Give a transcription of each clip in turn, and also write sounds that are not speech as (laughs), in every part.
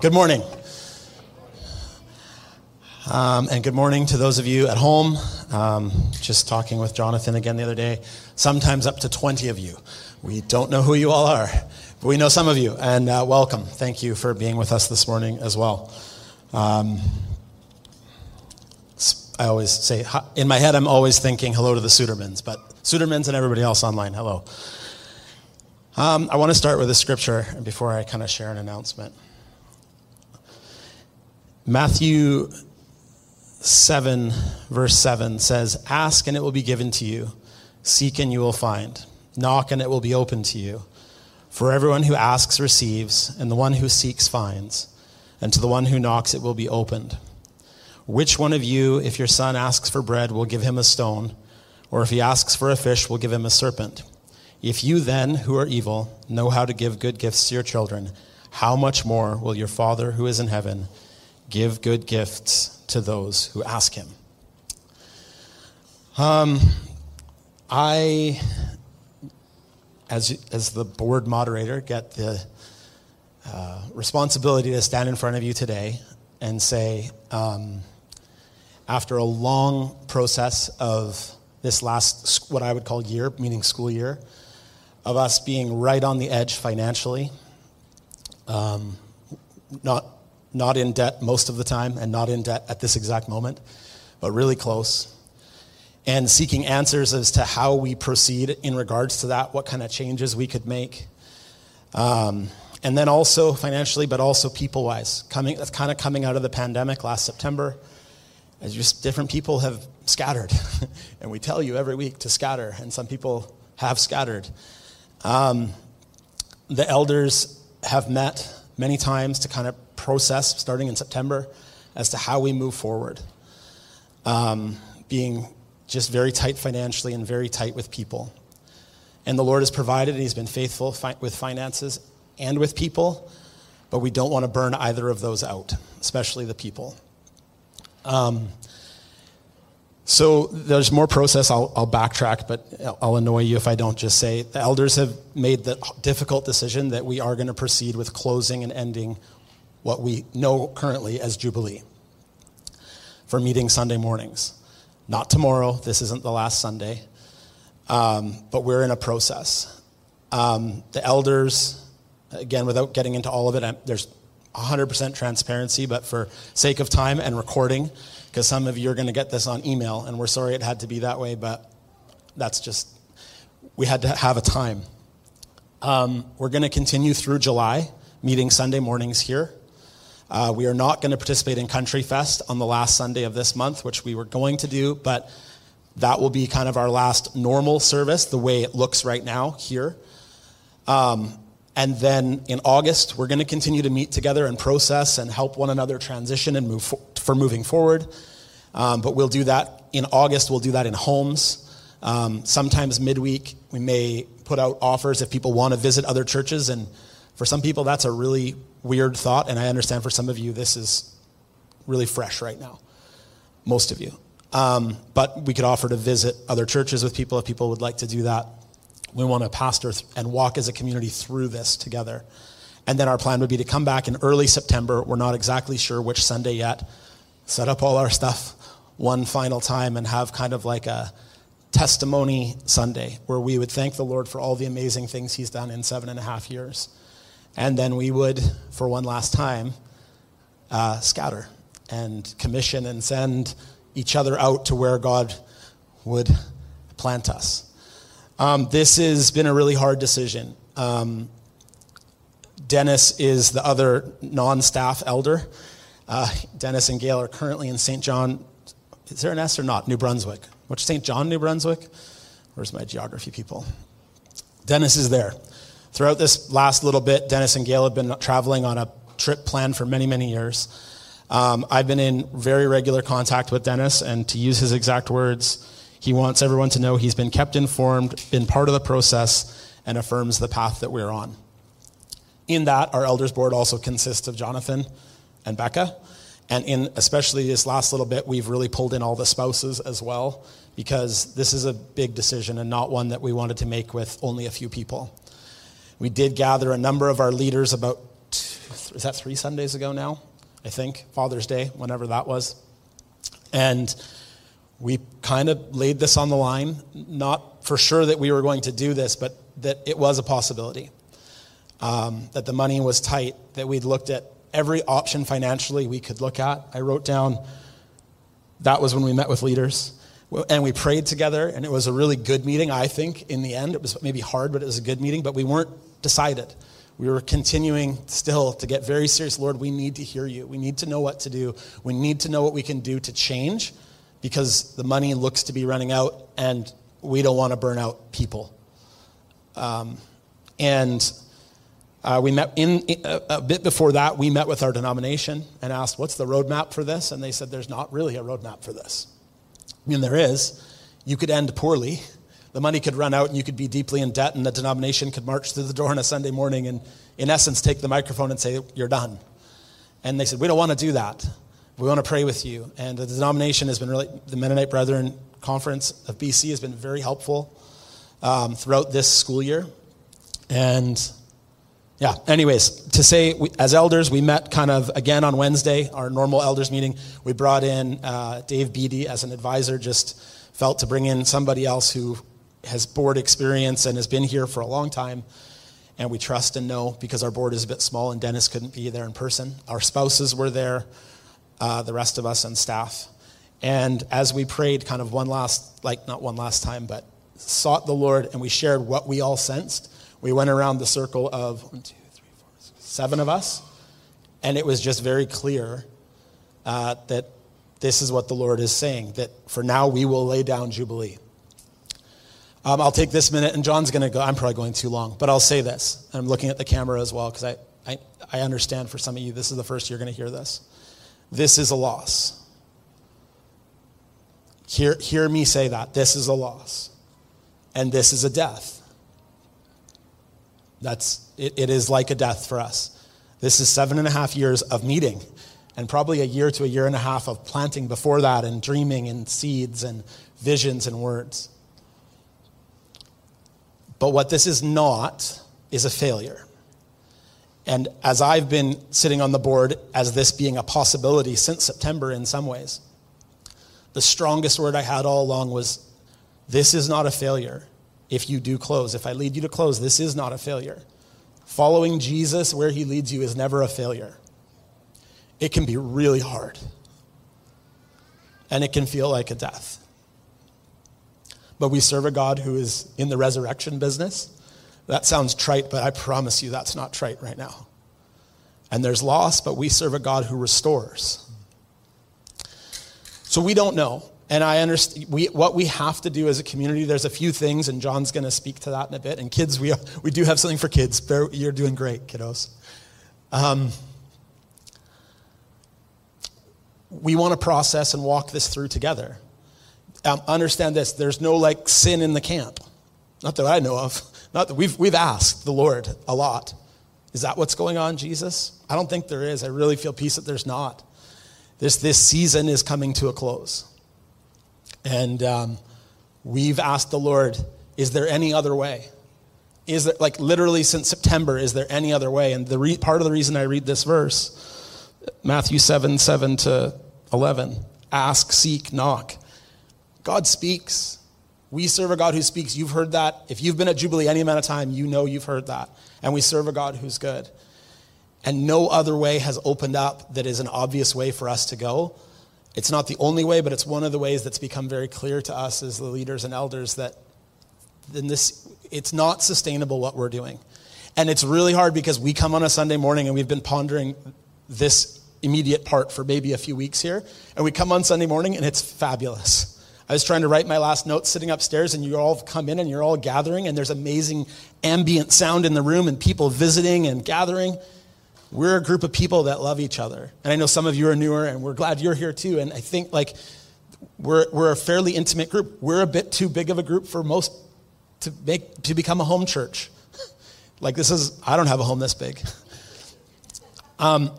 Good morning. Um, and good morning to those of you at home. Um, just talking with Jonathan again the other day. Sometimes up to 20 of you. We don't know who you all are, but we know some of you. And uh, welcome. Thank you for being with us this morning as well. Um, I always say, in my head, I'm always thinking hello to the Sudermans, but Sudermans and everybody else online, hello. Um, I want to start with a scripture before I kind of share an announcement. Matthew 7, verse 7 says, Ask and it will be given to you, seek and you will find, knock and it will be open to you. For everyone who asks receives, and the one who seeks finds, and to the one who knocks it will be opened. Which one of you, if your son asks for bread, will give him a stone, or if he asks for a fish, will give him a serpent? If you then, who are evil, know how to give good gifts to your children, how much more will your Father who is in heaven give good gifts to those who ask him. Um, I, as, as the board moderator, get the uh, responsibility to stand in front of you today and say, um, after a long process of this last, what I would call year, meaning school year, of us being right on the edge financially, um, not not in debt most of the time and not in debt at this exact moment, but really close. And seeking answers as to how we proceed in regards to that, what kind of changes we could make. Um, and then also financially, but also people wise. Coming, that's kind of coming out of the pandemic last September. As just different people have scattered. (laughs) and we tell you every week to scatter, and some people have scattered. Um, the elders have met many times to kind of process starting in September as to how we move forward. Um, being just very tight financially and very tight with people. And the Lord has provided, and He's been faithful fi- with finances and with people, but we don't want to burn either of those out, especially the people. Um, so there's more process. I'll, I'll, backtrack, but I'll annoy you if I don't just say the elders have made the difficult decision that we are going to proceed with closing and ending what we know currently as Jubilee for meeting Sunday mornings. Not tomorrow, this isn't the last Sunday, um, but we're in a process. Um, the elders, again, without getting into all of it, I'm, there's 100% transparency, but for sake of time and recording, because some of you are going to get this on email, and we're sorry it had to be that way, but that's just, we had to have a time. Um, we're going to continue through July, meeting Sunday mornings here. Uh, we are not going to participate in Country Fest on the last Sunday of this month, which we were going to do, but that will be kind of our last normal service, the way it looks right now here. Um, and then in August, we're going to continue to meet together and process and help one another transition and move for, for moving forward. Um, but we'll do that in August, we'll do that in homes. Um, sometimes midweek, we may put out offers if people want to visit other churches and for some people, that's a really weird thought, and I understand for some of you, this is really fresh right now. Most of you. Um, but we could offer to visit other churches with people if people would like to do that. We want to pastor and walk as a community through this together. And then our plan would be to come back in early September. We're not exactly sure which Sunday yet. Set up all our stuff one final time and have kind of like a testimony Sunday where we would thank the Lord for all the amazing things He's done in seven and a half years. And then we would, for one last time, uh, scatter and commission and send each other out to where God would plant us. Um, this has been a really hard decision. Um, Dennis is the other non staff elder. Uh, Dennis and Gail are currently in St. John. Is there an S or not? New Brunswick. Which St. John, New Brunswick? Where's my geography people? Dennis is there. Throughout this last little bit, Dennis and Gail have been traveling on a trip planned for many, many years. Um, I've been in very regular contact with Dennis, and to use his exact words, he wants everyone to know he's been kept informed, been part of the process, and affirms the path that we're on. In that, our elders board also consists of Jonathan and Becca. And in especially this last little bit, we've really pulled in all the spouses as well, because this is a big decision and not one that we wanted to make with only a few people. We did gather a number of our leaders, about two, is that three Sundays ago now? I think, Father's Day, whenever that was. And we kind of laid this on the line, not for sure that we were going to do this, but that it was a possibility. Um, that the money was tight, that we'd looked at every option financially we could look at. I wrote down that was when we met with leaders and we prayed together, and it was a really good meeting, I think, in the end. It was maybe hard, but it was a good meeting, but we weren't decided. We were continuing still to get very serious. Lord, we need to hear you. We need to know what to do. We need to know what we can do to change because the money looks to be running out, and we don't want to burn out people. Um, and uh, we met in, a, a bit before that, we met with our denomination and asked, What's the roadmap for this? And they said, There's not really a roadmap for this. I mean, there is. You could end poorly. The money could run out and you could be deeply in debt, and the denomination could march through the door on a Sunday morning and, in essence, take the microphone and say, You're done. And they said, We don't want to do that. We want to pray with you. And the denomination has been really, the Mennonite Brethren Conference of BC has been very helpful um, throughout this school year. And yeah, anyways, to say, we, as elders, we met kind of again on Wednesday, our normal elders meeting. We brought in uh, Dave Beatty as an advisor, just felt to bring in somebody else who has board experience and has been here for a long time. And we trust and know because our board is a bit small and Dennis couldn't be there in person. Our spouses were there, uh, the rest of us and staff. And as we prayed, kind of one last, like not one last time, but sought the Lord and we shared what we all sensed we went around the circle of one, two, three, four, six, seven of us, and it was just very clear uh, that this is what the Lord is saying that for now we will lay down Jubilee. Um, I'll take this minute, and John's going to go. I'm probably going too long, but I'll say this. I'm looking at the camera as well because I, I, I understand for some of you this is the first you're going to hear this. This is a loss. Hear, hear me say that. This is a loss. And this is a death. That's, it, it is like a death for us. This is seven and a half years of meeting, and probably a year to a year and a half of planting before that, and dreaming, and seeds, and visions, and words. But what this is not is a failure. And as I've been sitting on the board as this being a possibility since September in some ways, the strongest word I had all along was this is not a failure if you do close. If I lead you to close, this is not a failure. Following Jesus where he leads you is never a failure. It can be really hard, and it can feel like a death. But we serve a God who is in the resurrection business. That sounds trite, but I promise you that's not trite right now. And there's loss, but we serve a God who restores. So we don't know. And I understand we, what we have to do as a community. There's a few things, and John's going to speak to that in a bit. And kids, we, we do have something for kids. You're doing great, kiddos. Um, we want to process and walk this through together. Um, understand this there's no like sin in the camp. Not that I know of. Not that we've, we've asked the Lord a lot. Is that what's going on, Jesus? I don't think there is. I really feel peace that there's not. This, this season is coming to a close. And um, we've asked the Lord, is there any other way? Is there, like, literally since September, is there any other way? And the re- part of the reason I read this verse, Matthew 7 7 to 11, ask, seek, knock. God speaks. We serve a God who speaks. You've heard that. If you've been at Jubilee any amount of time, you know you've heard that. And we serve a God who's good. And no other way has opened up that is an obvious way for us to go it's not the only way, but it's one of the ways that's become very clear to us as the leaders and elders that then this, it's not sustainable what we're doing. And it's really hard because we come on a Sunday morning and we've been pondering this immediate part for maybe a few weeks here. And we come on Sunday morning and it's fabulous. I was trying to write my last notes sitting upstairs, and you all come in and you're all gathering, and there's amazing ambient sound in the room and people visiting and gathering. We're a group of people that love each other. And I know some of you are newer, and we're glad you're here too. And I think, like, we're, we're a fairly intimate group. We're a bit too big of a group for most to, make, to become a home church. (laughs) like, this is, I don't have a home this big. (laughs) Um,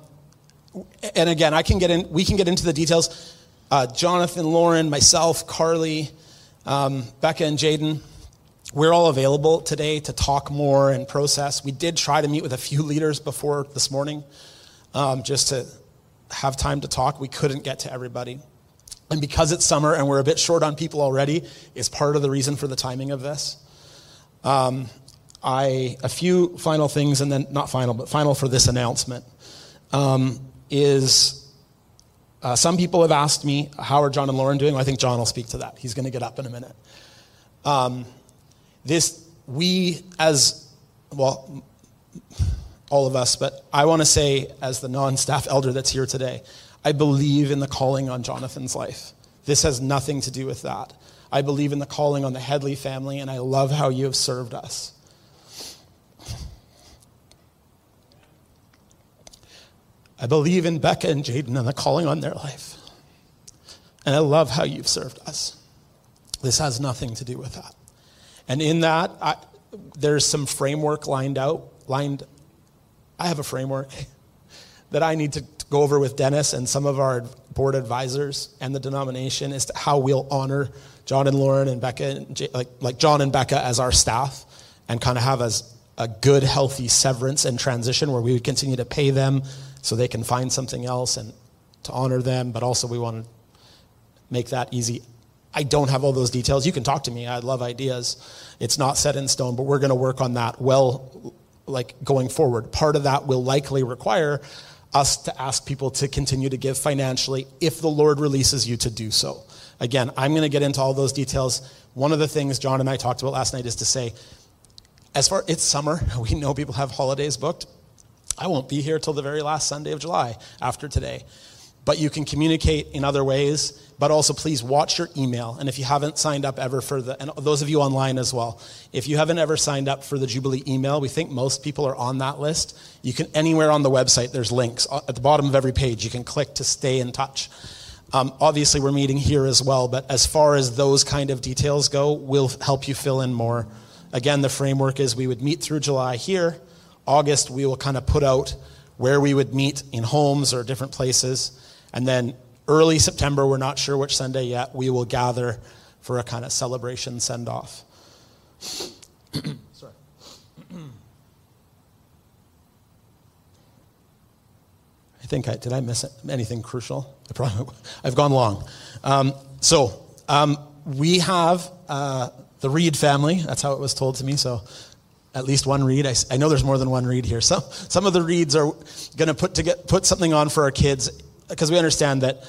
and again, I can get in, we can get into the details. Uh, Jonathan, Lauren, myself, Carly, um, Becca, and Jaden we're all available today to talk more and process. We did try to meet with a few (laughs) leaders before this morning. um, just to have time to talk. We couldn't get to everybody. And because it's summer and we're a bit short on people already, is part of the reason for the timing of this. Um, I a few final things, and then not final, but final for this announcement um, is uh, some people have asked me how are John and Lauren doing. Well, I think John will speak to that. He's going to get up in a minute. Um, this we as well, all of us, but I want to say as the non-staff elder that's here today, I believe in the calling on Jonathan's life. This has nothing to do with that. I believe in the calling on the Headley family, and I love how you have served us. I believe in Becca and Jaden and the calling on their life. And I love how you've served us. This has nothing to do with that. And in that, I, there's some framework lined out, lined. I have a framework (laughs) that I need to go over with Dennis and some of our board advisors and the denomination as to how we'll honor John and Lauren and Becca, and like, like John and Becca as our staff, and kind of have as a good, healthy severance and transition where we would continue to pay them so they can find something else and to honor them, but also we want to make that easy. I don't have all those details. You can talk to me. I love ideas. It's not set in stone, but we're going to work on that well, like going forward. Part of that will likely require us to ask people to continue to give financially if the Lord releases you to do so. Again, I'm going to get into all those details. One of the things John and I talked about last night is to say, as far it's summer, (laughs) we know people have holidays booked. I won't be here till the very last Sunday of July after today. But you can communicate in other ways, but also please watch your email. And if you haven't signed up ever for the, and those of you online as well, if you haven't ever signed up for the Jubilee email, we think most people are on that list. You can, anywhere on the website, there's links. At the bottom of every page, you can click to stay in touch. Um, obviously, we're meeting here as well, but as far as those kind of details go, we'll help you fill in more. Again, the framework is we would meet through July here August, we will kind of put out where we would meet in homes or different places. And then early September, we're not sure which Sunday yet, we will gather for a kind of celebration send off. Sorry. I think I did I miss anything crucial? I probably I've gone long. Um, so um, we have uh, the Reed family. That's how it was told to me. So at least one Reed. I, I, know there's more than one Reed here. (laughs) Some, some of the Reeds are going to put to get, put something on for our kids because we understand that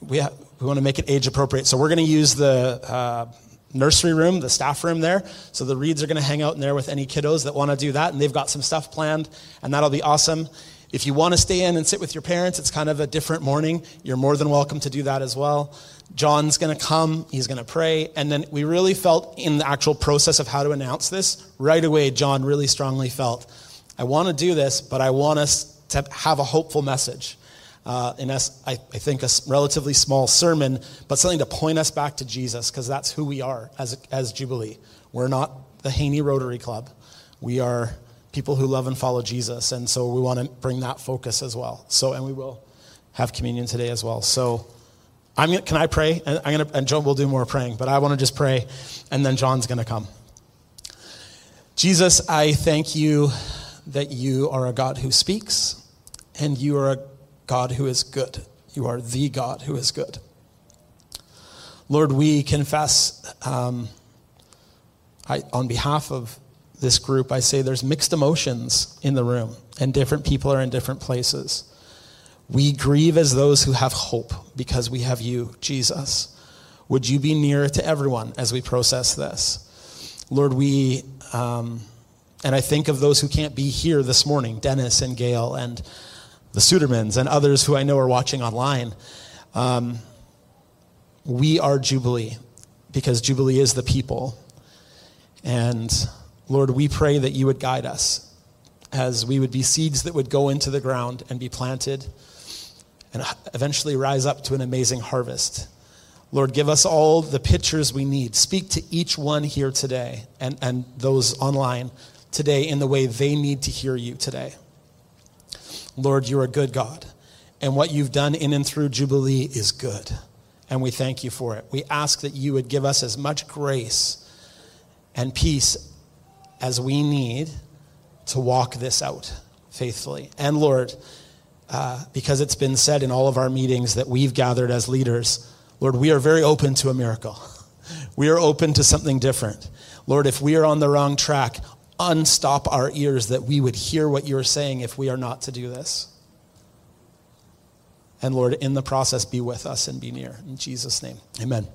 we, we want to make it age appropriate. So we're going to use the uh, nursery room, the staff room there. So the Reeds are going to hang out in there with any kiddos that want to do that, and they've got some stuff planned, and that'll be awesome. If you want to stay in and sit with your parents, it's kind of a different morning. You're more than welcome to do that as well. John's going to come, he's going to pray. And then we really felt in the actual process of how to announce this, right away, John really strongly felt, I want to do this, but I want us to have a hopeful message. Uh, in us, I, I think a relatively small sermon, but something to point us back to Jesus, because that's who we are as, as Jubilee. We're not the Haney Rotary Club. We are people who love and follow Jesus, and so we want to bring that focus as well. So, and we will have communion today as well. So, I'm gonna, can I pray? And, I'm gonna, and John will do more praying, but I want to just pray, and then John's going to come. Jesus, I thank you that you are a God who speaks, and you are a God who is good. You are the God who is good. Lord, we confess um, I, on behalf of this group, I say there's mixed emotions in the room, and different people are in different places. We grieve as those who have hope because we have you, Jesus. Would you be near to everyone as we process this? Lord, we, um, and I think of those who can't be here this morning Dennis and Gail and the Sudermans and others who I know are watching online. Um, we are Jubilee because Jubilee is the people. And Lord, we pray that you would guide us as we would be seeds that would go into the ground and be planted and eventually rise up to an amazing harvest. Lord, give us all the pictures we need. Speak to each one here today and, and those online today in the way they need to hear you today. Lord, you're a good God, and what you've done in and through Jubilee is good, and we thank you for it. We ask that you would give us as much grace and peace as we need to walk this out faithfully. And Lord, uh, because it's been said in all of our meetings that we've gathered as leaders, Lord, we are very open to a miracle. (laughs) We are open to something different. Lord, if we are on the wrong track, unstop our ears that we would hear what you're saying if we are not to do this. And Lord, in the process, be with us and be near. In Jesus' name, amen.